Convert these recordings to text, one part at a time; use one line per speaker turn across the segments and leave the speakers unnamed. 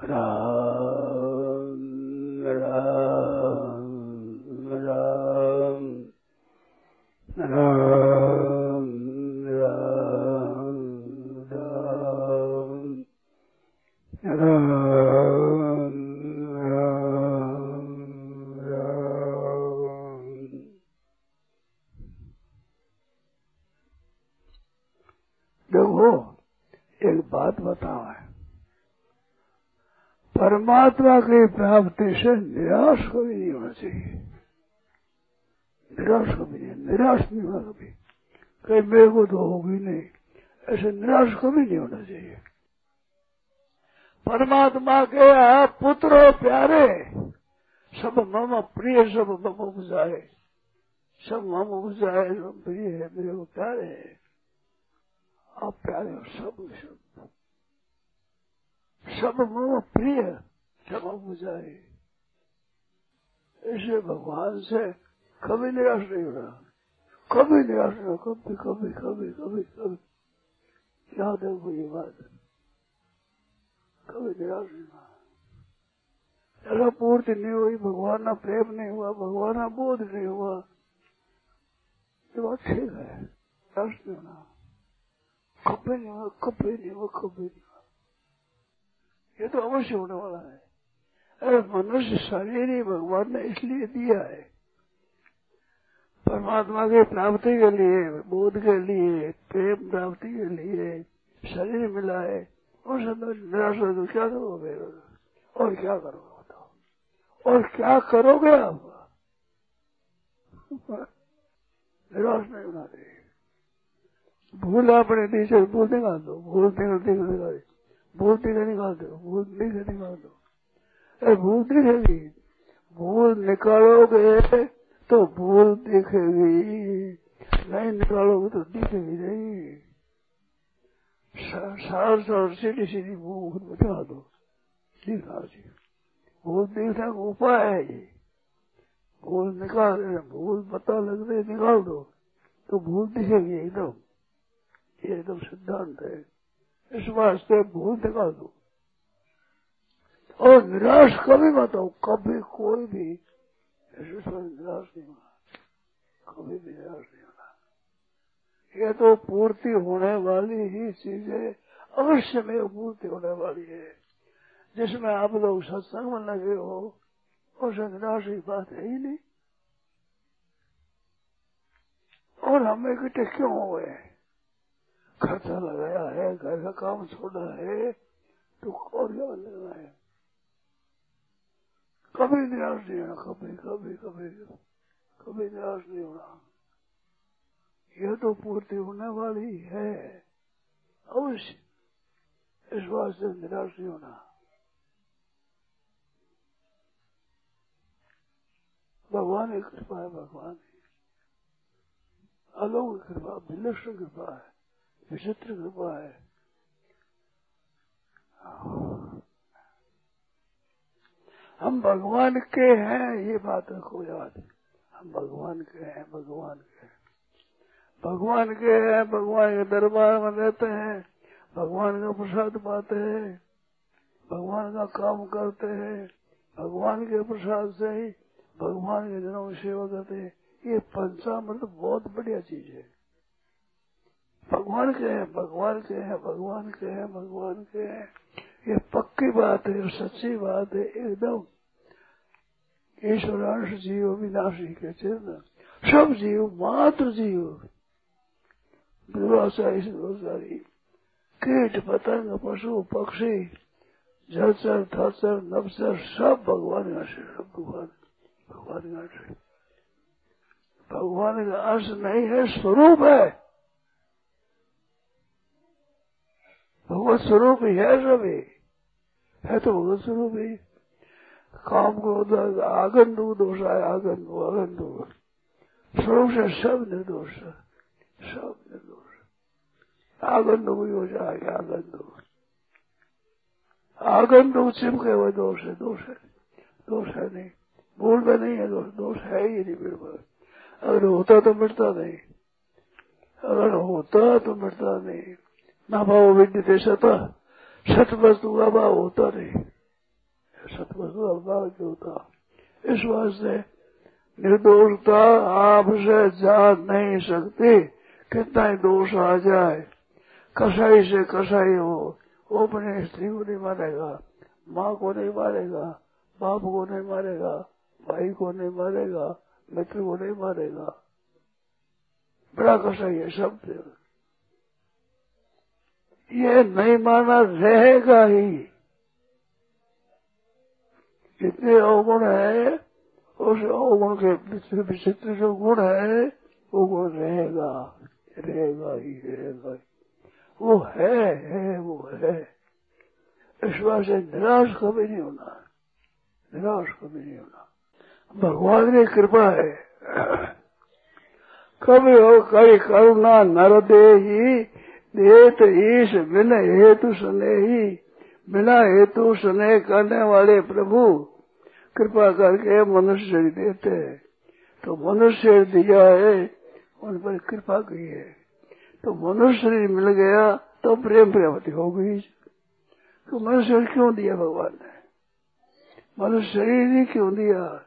राम राम राम राम राम राम राम देखो एक बात बताओ है। परमात्मा की प्राप्ति से निराश कभी नहीं होना चाहिए निराश कभी नहीं निराश नहीं होना कभी। कहीं मेरे को तो होगी नहीं। ऐसे निराश कभी नहीं होना चाहिए। परमात्मा के आप पुत्र प्यारे, सब मम प्रिय, सब मम उपजाए। सब मम उपजाए, सब प्रिय है, मेरे को प्यारे है। आप प्यारे हो, सब सब सब मम प्रिय सब बुझाए ऐसे भगवान से कभी निराश नहीं हो रहा कभी निराश नहीं कभी कभी कभी कभी कभी याद है ये बात कभी निराश नहीं हुआ ऐसा पूर्ति नहीं हुई भगवान ना प्रेम नहीं हुआ भगवान ना बोध नहीं हुआ ये बात ठीक है निराश होना कभी नहीं हुआ कभी नहीं हुआ कभी नहीं हुआ ये तो अवश्य होने वाला है। अरे मनुष्य शरीर ही भगवान ने इसलिए दिया है। परमात्मा की प्राप्ति के लिए, बोध के लिए, प्रेम प्राप्ति के लिए शरीर मिला है। और सब निराश हो तो क्या करोगे और क्या करोगे बताओ? और क्या करोगे आप? निराश नहीं होना चाहिए। भूल अपने नीचे, भूल निकाल दो भूल निकल निकल भूल दिखे निकाल दो भूल दिखे निकाल दो अरे भूल दिखेगी भूल निकालोगे तो भूल दिखेगी, नहीं निकालोगे तो दिखेगी नहीं। सार सार, सीधी सीधी भूल बता दो। दिखा जी, भूल दिखने का उपाय है ये। भूल निकाल, भूल पता लग रही निकाल दो तो भूल दिखेगी एकदम। ये एकदम सिद्धांत है। इस वास्ते भूल दिखा दो। और निराश कभी मत हो, कभी कोई भी निराश नहीं होना कभी भी निराश नहीं होना। ये तो पूर्ति होने वाली ही चीज़ है अवश्य में पूर्ति होने वाली है। जिसमें आप लोग सत्संग में लगे हो, उसे निराश की बात है ही नहीं। और हमें इकट्ठे क्यों हो गए खर्चा लगाया है, घर का काम छोड़ा है तो और क्या लगना है? कभी निराश नहीं होना, कभी कभी कभी कभी निराश नहीं होना। यह तो पूर्ति होने वाली है। अवश्य, इस से निराश नहीं होना। भगवान एक कृपा है, भगवान की। अलौकिक कृपा, विलक्षण कृपा है। विचित्र कृपा है। हम भगवान के हैं, ये बात रखो याद हम भगवान के हैं, भगवान के हैं। भगवान के हैं, भगवान के दरबार में रहते हैं। भगवान का प्रसाद पाते हैं। भगवान का काम करते हैं। भगवान के प्रसाद से ही भगवान के जनों की सेवा करते हैं। ये पंचामृत बहुत बढ़िया चीज़ है। भगवान के हैं, भगवान के हैं, भगवान के हैं, भगवान के हैं। ये पक्की बात है सच्ची बात है, एकदम। ईश्वरांश जीव विनाशी के चिन्ह सब जीव, मात्र जीव। दुराचारी कीट, पतंग, पशु, पक्षी, जलचर, थलचर नवचर सब भगवान का सब भगवान भगवान का भगवान का अंश नहीं है, स्वरूप है। भगवत स्वरूप ही है सभी। है तो भगवत स्वरूप ही। काम को आगन दो, दोष आगन दो आगन दो। स्वरूप से सब निर्दोष सब निर्दोष आगन दो हो जाएगा आगन दो। आगन दो चिपके हुए, दोष है दोष है। दोष है नहीं। भूल में नहीं है दोष। दोष है ही नहीं, बिल्कुल। अगर होता तो मिटता नहीं। अगर होता तो मिटता नहीं। ना भाव विद्य सत सत वस्तु का भाव होता। नहीं भाग होता इस वास्ते निर्दोषता आपसे जा नहीं सकती कितना ही दोष आ जाए। कसाई से कसाई हो, वो अपने स्त्री को नहीं मारेगा माँ को नहीं मारेगा बाप को नहीं मारेगा भाई को नहीं मारेगा मित्र को नहीं मारेगा बड़ा कसाई है, सब ये नहीं माना रहेगा ही। जितने अवगुण है, उस अवगुण के विचित्र जो गुण है, वो गुण रहेगा। रहेगा ही रहेगा ही। वो है है, वो है। इस बात से निराश कभी नहीं होना। निराश कभी नहीं होना। भगवान की कृपा है। कभी हो कई करुणा नर दे ही देत ईश, बिन हेतु सने ही बिना हेतु स्नेह करने वाले प्रभु, कृपा करके मनुष्य देते तो मनुष्य दिया है, उन पर कृपा की है। तो मनुष्य मिल गया तो प्रेम प्रेमती हो गई। तो मनुष्य क्यों दिया भगवान ने? मनुष्य शरीर ही क्यों दिया?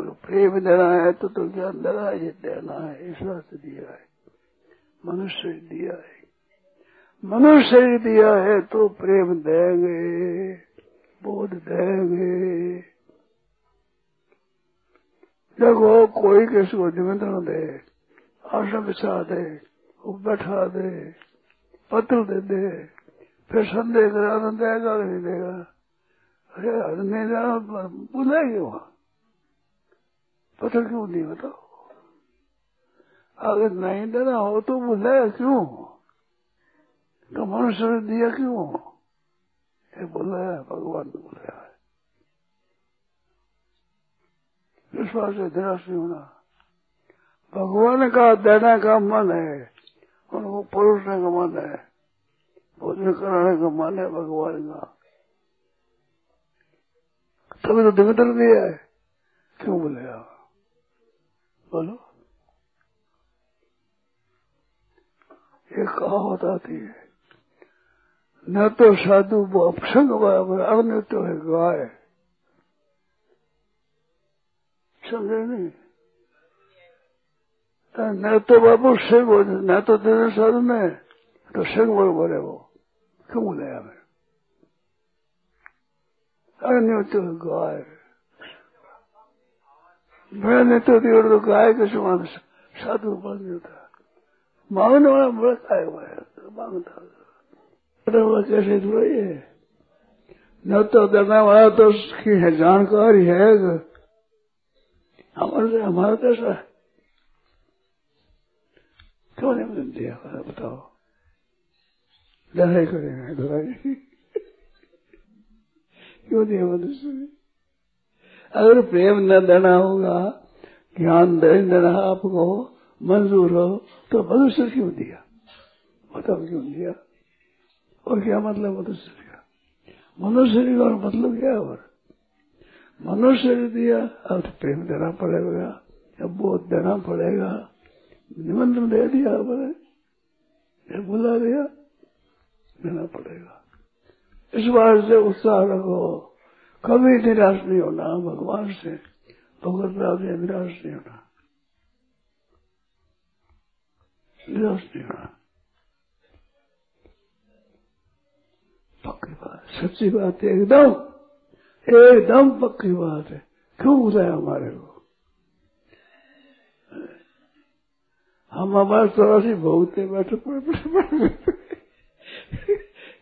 प्रेम देना है तो तो ज्ञान देना है ये देना है इस से दिया है। मनुष्य दिया है। मनुष्य दिया है तो प्रेम देंगे, बोध देंगे। देखो कोई किसी को निमंत्रण दे आशा बिछा दे बैठा दे, पत्र दे दे, फिर संदेह कर आनंद देगा नहीं देगा? अरे नहीं जाना बुलाएगी वहाँ। पत्र क्यों नहीं बताओ? अगर नहीं देना हो तो बुलाया क्यों? तो मनुष्य ने दिया क्यों? ये बुलाया भगवान ने बुलाया है विश्वास से नहीं होना। भगवान का देने का मन है, उनको परोसने का मन है, भोजन कराने का मन है भगवान का। तभी तो दिगंतर दिया है। क्यों बोले बोलो। ये कहावत आती है। न तो साधु अपसंग बराबर अन्य तो है गाय। समझे नहीं? न तो बाबू सिंह न तो तेरे साधु में तो सिंह बराबर है वो। क्यों बोले हमें अन्य तो है गाय। मैंने तो दिया तो गाय के समान साधु बन जाता। मांगने वाला बड़ा काय हुआ है। माँगता हुआ कैसे थोड़ा ये? न तो देने वाला तो उसकी है, जानकारी है। हमारे हमारा कैसा है। क्यों नहीं दिया? बताओ। लड़ाई करेंगे लड़ाई क्यों दिया मनुष्य अगर प्रेम न देना होगा, ज्ञान देना आपको मंजूर हो तो मनुष्य क्यों दिया? बताओ क्यों दिया? और क्या मतलब मनुष्य का मनुष्य और मतलब क्या और? मनुष्य दिया, अब तो प्रेम देना पड़ेगा या बोध देना पड़ेगा, निमंत्रण दे दिया आपने बुला दिया देना पड़ेगा। इस बार से उत्साह रखो, कभी निराश नहीं होना, भगवान से, भगवत प्राप्त निराश नहीं होना। पक्की बात सच्ची बात है एकदम एकदम पक्की बात है क्यों बुलाया हमारे को हम हमारे थोड़ा सी भोगते बैठे पड़े पड़े पड़े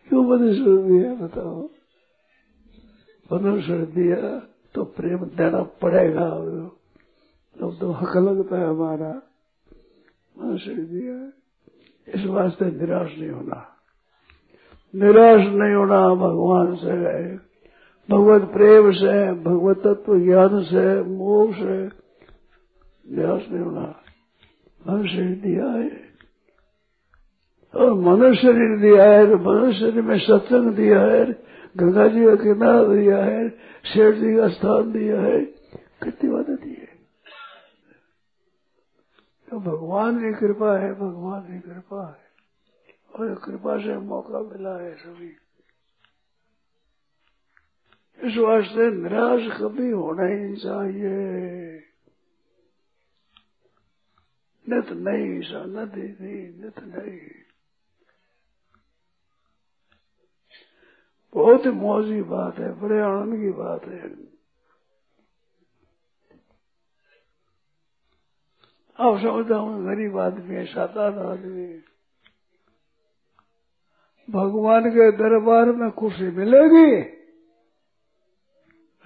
क्यों मनुष्य दिया बताओ मनुष्य दिया तो प्रेम देना पड़ेगा तब तो हक लगता है हमारा मनुष्य दिया है। इस वास्ते निराश नहीं होना। निराश नहीं होना भगवान से। भगवत प्रेम से, भगवत तत्व ज्ञान से, मोह से निराश नहीं होना। मनुष्य दिया है। और मनुष्य शरीर दिया है मनुष्य शरीर में सत्संग दिया है, गंगा जी का किनारा दिया है, शेर जी का स्थान दिया है। कितनी बात दी है तो भगवान की कृपा है, भगवान की कृपा है। और कृपा से मौका मिला है सभी। इस वास्ते निराश कभी होना ही चाहिए। नित नहीं सा नदी नहीं, नित नहीं। बहुत ही मौजी बात है, बड़े आनंद की बात है। अब समझता हूँ, गरीब आदमी है साधारण आदमी भगवान के दरबार में कुर्सी मिलेगी।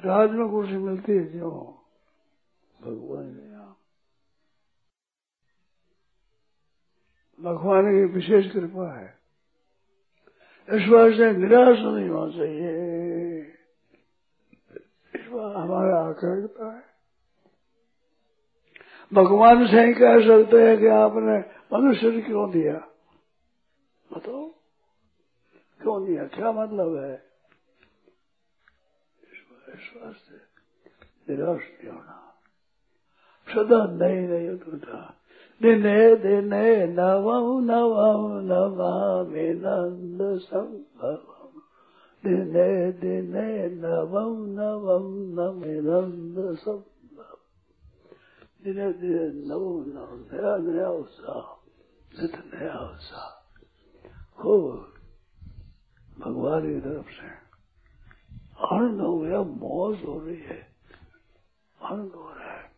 राज में कुर्सी मिलती है जो भगवान भगवान की विशेष कृपा है। इस से निराश नहीं होना चाहिए। इस बात हमारा आकांक्षा है। भगवान से ही कह सकते हैं कि आपने मनुष्य क्यों दिया? बताओ। क्यों दिया? क्या मतलब है? निराश नहीं होना सदा नई नई दिने दिने नवम नवम नमामि नंद संभवम। दिने दिने नवम नवम नमे नंद संभव धीरे नव नवम नया नया उत्साह नित नया उत्साह खूब भगवान की तरफ़ से आनंद हो गया मौज हो रही है आनंद हो रहा है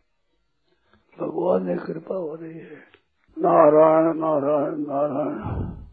भगवान ने कृपा हो रही है नारायण नारायण नारायण